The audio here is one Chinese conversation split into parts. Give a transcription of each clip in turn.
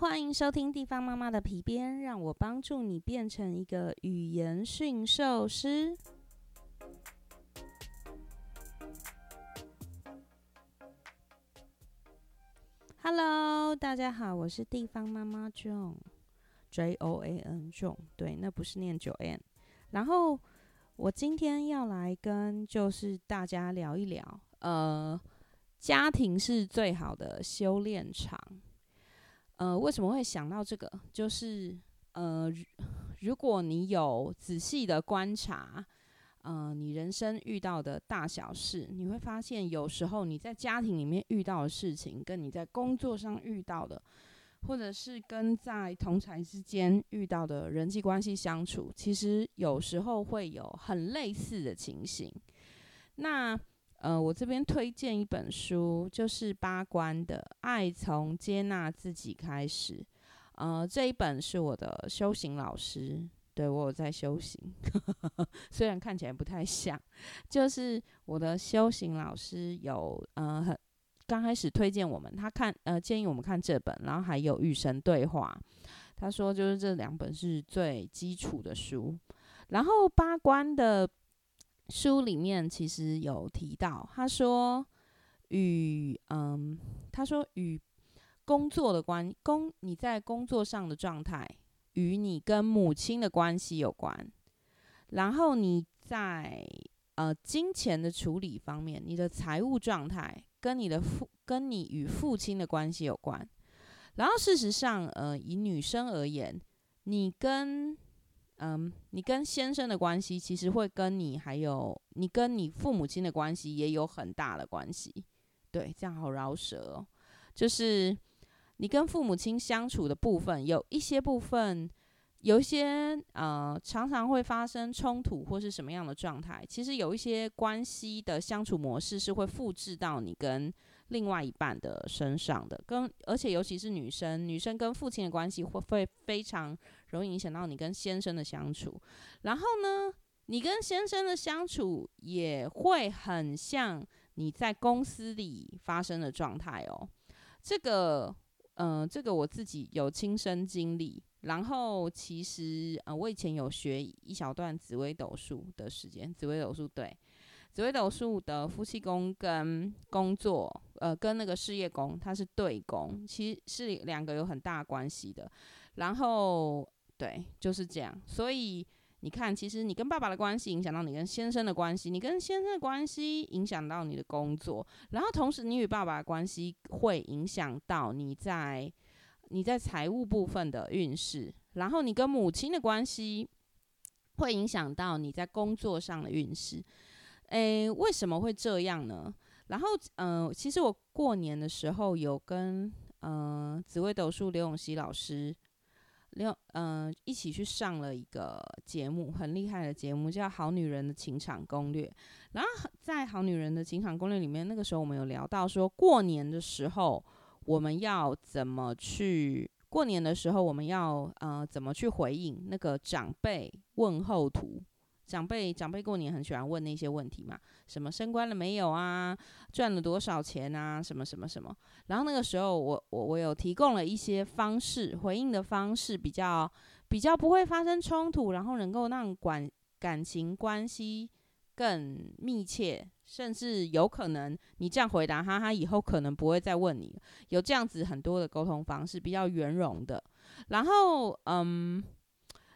欢迎收听地方妈妈的皮鞭，让我帮助你变成一个语言驯兽师。Hello，大家好，我是地方妈妈 Joan，J O A N Joan，对，那不是念九 N。然后我今天要来跟就是大家聊一聊，呃，家庭是最好的修炼场。呃，为什么会想到这个？就是呃，如果你有仔细的观察，呃，你人生遇到的大小事，你会发现，有时候你在家庭里面遇到的事情，跟你在工作上遇到的，或者是跟在同才之间遇到的人际关系相处，其实有时候会有很类似的情形。那呃，我这边推荐一本书，就是八关的《爱从接纳自己开始》。呃，这一本是我的修行老师，对我有在修行，虽然看起来不太像。就是我的修行老师有呃，很刚开始推荐我们，他看呃建议我们看这本，然后还有《与神对话》，他说就是这两本是最基础的书。然后八关的。书里面其实有提到，他说与嗯，他说与工作的关工你在工作上的状态与你跟母亲的关系有关，然后你在呃金钱的处理方面，你的财务状态跟你的父跟你与父亲的关系有关，然后事实上呃以女生而言，你跟嗯，你跟先生的关系其实会跟你还有你跟你父母亲的关系也有很大的关系。对，这样好饶舌哦。就是你跟父母亲相处的部分，有一些部分，有一些呃，常常会发生冲突或是什么样的状态。其实有一些关系的相处模式是会复制到你跟另外一半的身上的。跟而且尤其是女生，女生跟父亲的关系会会非常。容易影响到你跟先生的相处，然后呢，你跟先生的相处也会很像你在公司里发生的状态哦。这个，嗯，这个我自己有亲身经历。然后其实，呃，我以前有学一小段紫微斗数的时间，紫微斗数对，紫微斗数的夫妻宫跟工作，呃，跟那个事业宫它是对宫，其实是两个有很大关系的。然后。对，就是这样。所以你看，其实你跟爸爸的关系影响到你跟先生的关系，你跟先生的关系影响到你的工作，然后同时你与爸爸的关系会影响到你在你在财务部分的运势，然后你跟母亲的关系会影响到你在工作上的运势。诶，为什么会这样呢？然后，嗯，其实我过年的时候有跟嗯紫薇斗数刘永熙老师。刘嗯，一起去上了一个节目，很厉害的节目，叫《好女人的情场攻略》。然后在《好女人的情场攻略》里面，那个时候我们有聊到说，过年的时候我们要怎么去？过年的时候我们要呃怎么去回应那个长辈问候图？长辈长辈过年很喜欢问那些问题嘛，什么升官了没有啊，赚了多少钱啊，什么什么什么。然后那个时候我我我有提供了一些方式回应的方式，比较比较不会发生冲突，然后能够让管感情关系更密切，甚至有可能你这样回答他，他以后可能不会再问你。有这样子很多的沟通方式，比较圆融的。然后嗯，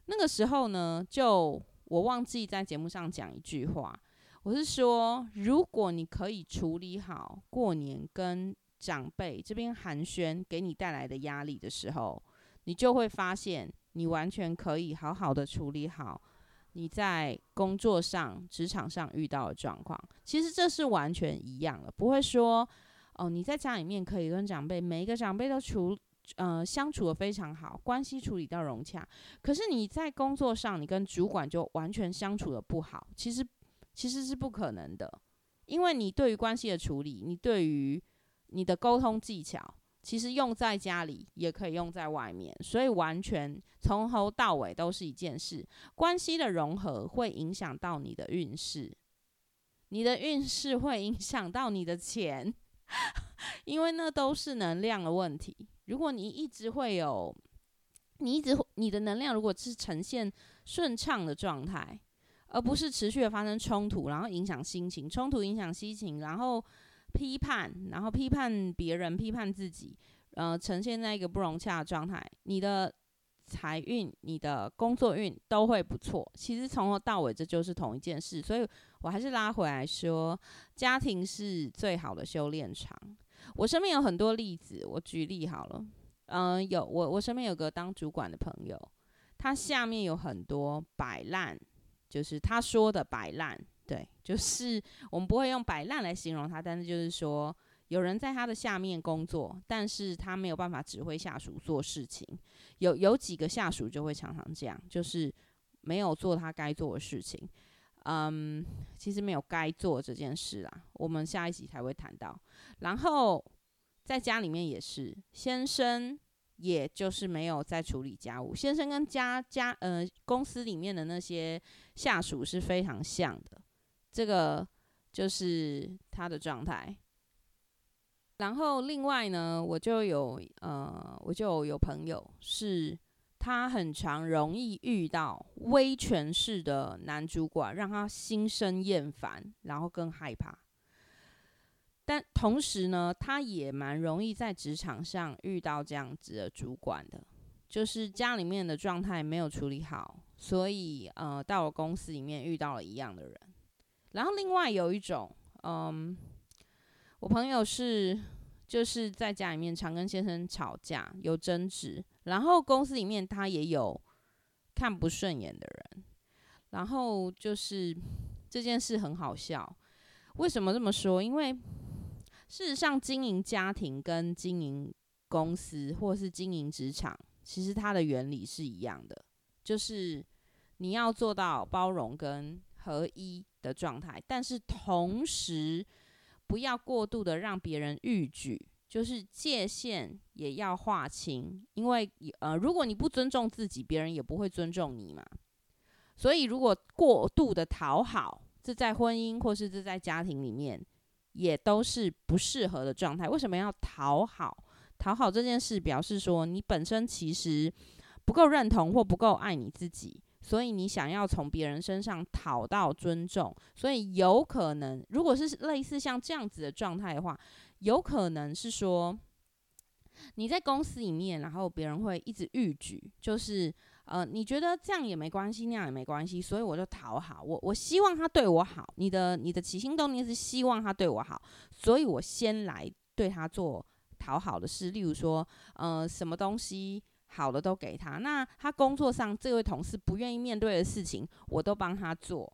那个时候呢就。我忘记在节目上讲一句话，我是说，如果你可以处理好过年跟长辈这边寒暄给你带来的压力的时候，你就会发现，你完全可以好好的处理好你在工作上、职场上遇到的状况。其实这是完全一样的，不会说哦，你在家里面可以跟长辈每一个长辈都处。呃，相处的非常好，关系处理到融洽。可是你在工作上，你跟主管就完全相处的不好，其实其实是不可能的。因为你对于关系的处理，你对于你的沟通技巧，其实用在家里也可以用在外面，所以完全从头到尾都是一件事。关系的融合会影响到你的运势，你的运势会影响到你的钱，因为那都是能量的问题。如果你一直会有，你一直你的能量如果是呈现顺畅的状态，而不是持续的发生冲突，然后影响心情，冲突影响心情，然后批判，然后批判别人，批判自己，呃，呈现在一个不融洽的状态，你的。财运、你的工作运都会不错。其实从头到尾这就是同一件事，所以我还是拉回来说，家庭是最好的修炼场。我身边有很多例子，我举例好了。嗯，有我我身边有个当主管的朋友，他下面有很多摆烂，就是他说的摆烂，对，就是我们不会用摆烂来形容他，但是就是说。有人在他的下面工作，但是他没有办法指挥下属做事情。有有几个下属就会常常这样，就是没有做他该做的事情。嗯，其实没有该做这件事啦，我们下一集才会谈到。然后在家里面也是，先生也就是没有在处理家务。先生跟家家呃公司里面的那些下属是非常像的，这个就是他的状态。然后另外呢，我就有呃，我就有朋友是，他很常容易遇到威权式的男主管，让他心生厌烦，然后更害怕。但同时呢，他也蛮容易在职场上遇到这样子的主管的，就是家里面的状态没有处理好，所以呃，到了公司里面遇到了一样的人。然后另外有一种，嗯。我朋友是就是在家里面常跟先生吵架，有争执，然后公司里面他也有看不顺眼的人，然后就是这件事很好笑。为什么这么说？因为事实上，经营家庭跟经营公司或是经营职场，其实它的原理是一样的，就是你要做到包容跟合一的状态，但是同时。不要过度的让别人逾矩，就是界限也要划清。因为呃，如果你不尊重自己，别人也不会尊重你嘛。所以，如果过度的讨好，这在婚姻或是这在家庭里面，也都是不适合的状态。为什么要讨好？讨好这件事，表示说你本身其实不够认同或不够爱你自己。所以你想要从别人身上讨到尊重，所以有可能，如果是类似像这样子的状态的话，有可能是说你在公司里面，然后别人会一直逾矩，就是呃，你觉得这样也没关系，那样也没关系，所以我就讨好我，我希望他对我好。你的你的起心动念是希望他对我好，所以我先来对他做讨好的事，例如说，呃，什么东西。好的都给他，那他工作上这位同事不愿意面对的事情，我都帮他做。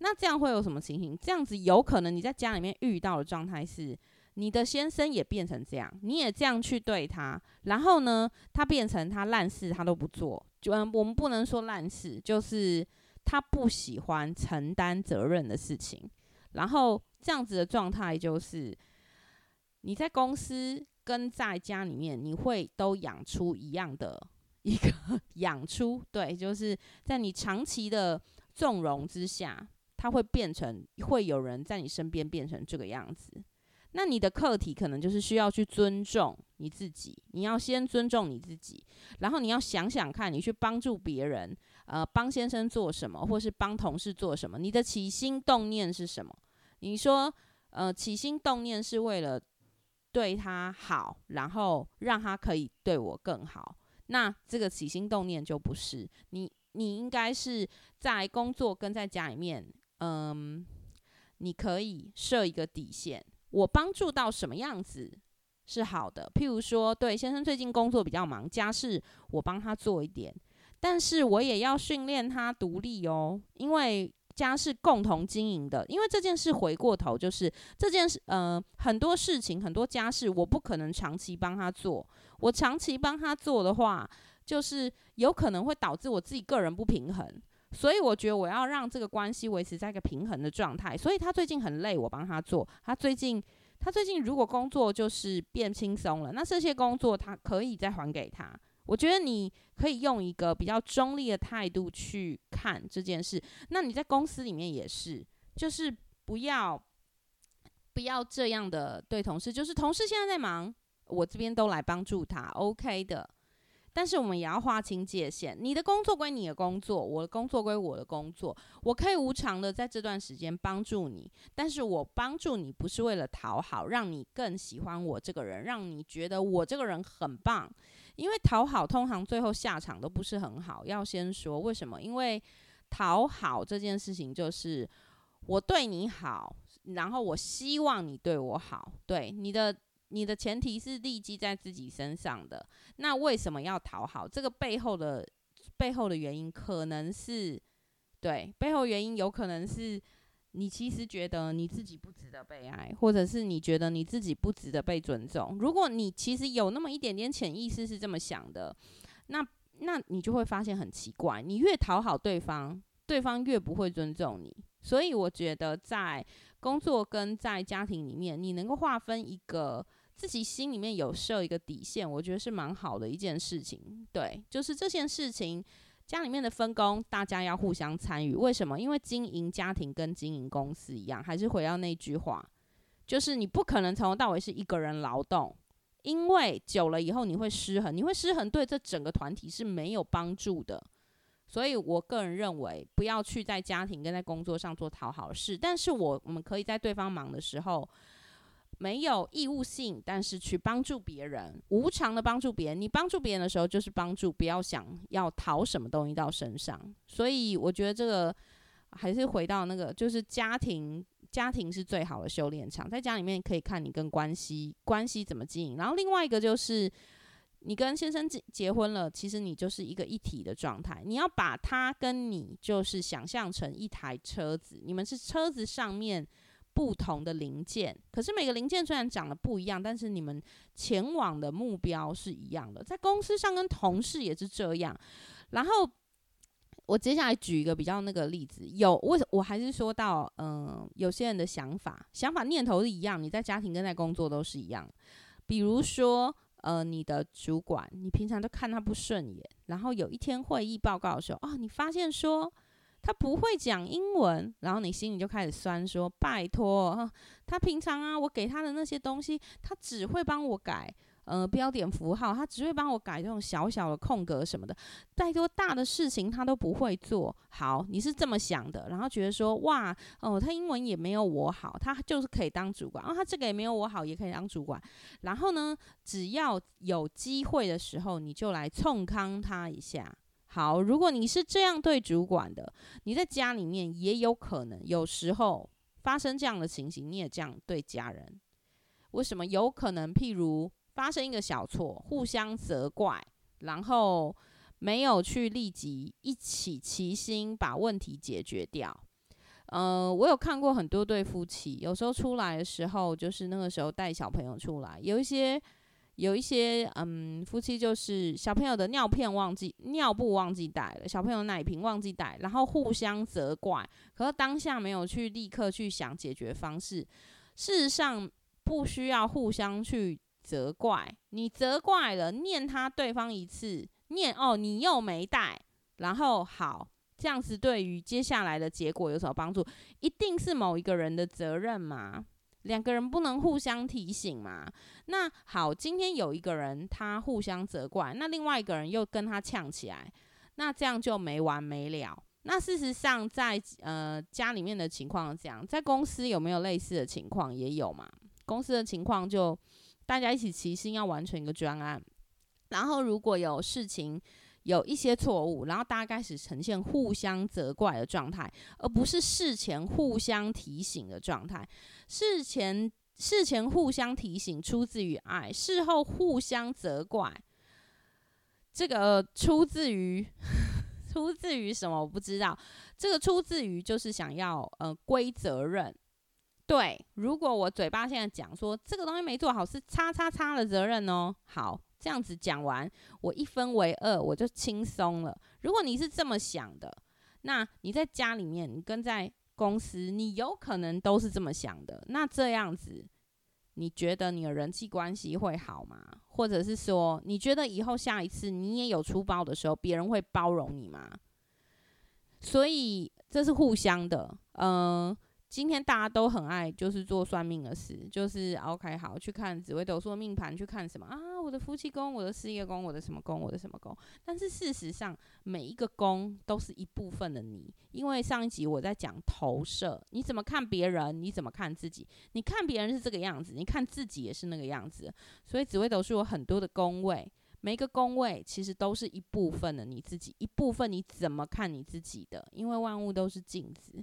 那这样会有什么情形？这样子有可能你在家里面遇到的状态是，你的先生也变成这样，你也这样去对他，然后呢，他变成他烂事他都不做。就嗯我们不能说烂事，就是他不喜欢承担责任的事情。然后这样子的状态就是，你在公司。跟在家里面，你会都养出一样的一个养出，对，就是在你长期的纵容之下，他会变成会有人在你身边变成这个样子。那你的课题可能就是需要去尊重你自己，你要先尊重你自己，然后你要想想看，你去帮助别人，呃，帮先生做什么，或是帮同事做什么，你的起心动念是什么？你说，呃，起心动念是为了。对他好，然后让他可以对我更好，那这个起心动念就不是你。你应该是在工作跟在家里面，嗯，你可以设一个底线。我帮助到什么样子是好的？譬如说，对先生最近工作比较忙，家事我帮他做一点，但是我也要训练他独立哦，因为。家是共同经营的，因为这件事回过头就是这件事，呃，很多事情很多家事我不可能长期帮他做，我长期帮他做的话，就是有可能会导致我自己个人不平衡，所以我觉得我要让这个关系维持在一个平衡的状态。所以他最近很累，我帮他做；他最近他最近如果工作就是变轻松了，那这些工作他可以再还给他。我觉得你可以用一个比较中立的态度去看这件事。那你在公司里面也是，就是不要不要这样的对同事。就是同事现在在忙，我这边都来帮助他，OK 的。但是我们也要划清界限，你的工作归你的工作，我的工作归我的工作。我可以无偿的在这段时间帮助你，但是我帮助你不是为了讨好，让你更喜欢我这个人，让你觉得我这个人很棒。因为讨好通常最后下场都不是很好。要先说为什么？因为讨好这件事情就是我对你好，然后我希望你对我好，对你的。你的前提是立基在自己身上的，那为什么要讨好？这个背后的背后的原因可能是，对，背后原因有可能是你其实觉得你自己不值得被爱，或者是你觉得你自己不值得被尊重。如果你其实有那么一点点潜意识是这么想的，那那你就会发现很奇怪，你越讨好对方，对方越不会尊重你。所以我觉得在工作跟在家庭里面，你能够划分一个。自己心里面有设一个底线，我觉得是蛮好的一件事情。对，就是这件事情，家里面的分工，大家要互相参与。为什么？因为经营家庭跟经营公司一样，还是回到那句话，就是你不可能从头到尾是一个人劳动，因为久了以后你会失衡，你会失衡，对这整个团体是没有帮助的。所以我个人认为，不要去在家庭跟在工作上做讨好事，但是我我们可以在对方忙的时候。没有义务性，但是去帮助别人，无偿的帮助别人。你帮助别人的时候，就是帮助，不要想要讨什么东西到身上。所以我觉得这个还是回到那个，就是家庭，家庭是最好的修炼场。在家里面可以看你跟关系关系怎么经营。然后另外一个就是，你跟先生结结婚了，其实你就是一个一体的状态。你要把他跟你就是想象成一台车子，你们是车子上面。不同的零件，可是每个零件虽然长得不一样，但是你们前往的目标是一样的。在公司上跟同事也是这样。然后我接下来举一个比较那个例子，有为什我还是说到，嗯，有些人的想法、想法念头是一样，你在家庭跟在工作都是一样。比如说，呃，你的主管，你平常都看他不顺眼，然后有一天会议报告的时候，哦，你发现说。他不会讲英文，然后你心里就开始酸，说拜托，他平常啊，我给他的那些东西，他只会帮我改，呃，标点符号，他只会帮我改这种小小的空格什么的，再多大的事情他都不会做好。你是这么想的，然后觉得说，哇，哦，他英文也没有我好，他就是可以当主管，然后他这个也没有我好，也可以当主管。然后呢，只要有机会的时候，你就来冲康他一下。好，如果你是这样对主管的，你在家里面也有可能有时候发生这样的情形，你也这样对家人。为什么有可能？譬如发生一个小错，互相责怪，然后没有去立即一起齐心把问题解决掉。呃，我有看过很多对夫妻，有时候出来的时候，就是那个时候带小朋友出来，有一些。有一些嗯，夫妻就是小朋友的尿片忘记尿布忘记带了，小朋友奶瓶忘记带，然后互相责怪，可是当下没有去立刻去想解决方式。事实上不需要互相去责怪，你责怪了，念他对方一次，念哦你又没带，然后好这样子对于接下来的结果有什么帮助？一定是某一个人的责任吗？两个人不能互相提醒嘛？那好，今天有一个人他互相责怪，那另外一个人又跟他呛起来，那这样就没完没了。那事实上，在呃家里面的情况这样，在公司有没有类似的情况？也有嘛。公司的情况就大家一起齐心要完成一个专案，然后如果有事情。有一些错误，然后大家开始呈现互相责怪的状态，而不是事前互相提醒的状态。事前事前互相提醒出自于爱，事后互相责怪，这个出自于 出自于什么？我不知道。这个出自于就是想要呃归责任。对，如果我嘴巴现在讲说这个东西没做好是叉叉叉的责任哦，好。这样子讲完，我一分为二，我就轻松了。如果你是这么想的，那你在家里面，你跟在公司，你有可能都是这么想的。那这样子，你觉得你的人际关系会好吗？或者是说，你觉得以后下一次你也有出包的时候，别人会包容你吗？所以这是互相的，嗯。今天大家都很爱就是做算命的事，就是 OK 好去看紫微斗数命盘，去看什么啊？我的夫妻宫，我的事业宫，我的什么宫，我的什么宫？但是事实上，每一个宫都是一部分的你。因为上一集我在讲投射，你怎么看别人，你怎么看自己？你看别人是这个样子，你看自己也是那个样子。所以紫微斗数有很多的宫位。每一个宫位其实都是一部分的你自己，一部分你怎么看你自己的？因为万物都是镜子。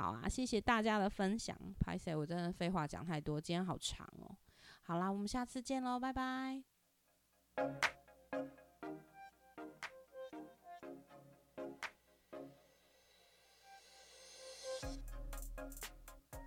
好啊，谢谢大家的分享。拍谁？我真的废话讲太多，今天好长哦。好啦，我们下次见喽，拜拜。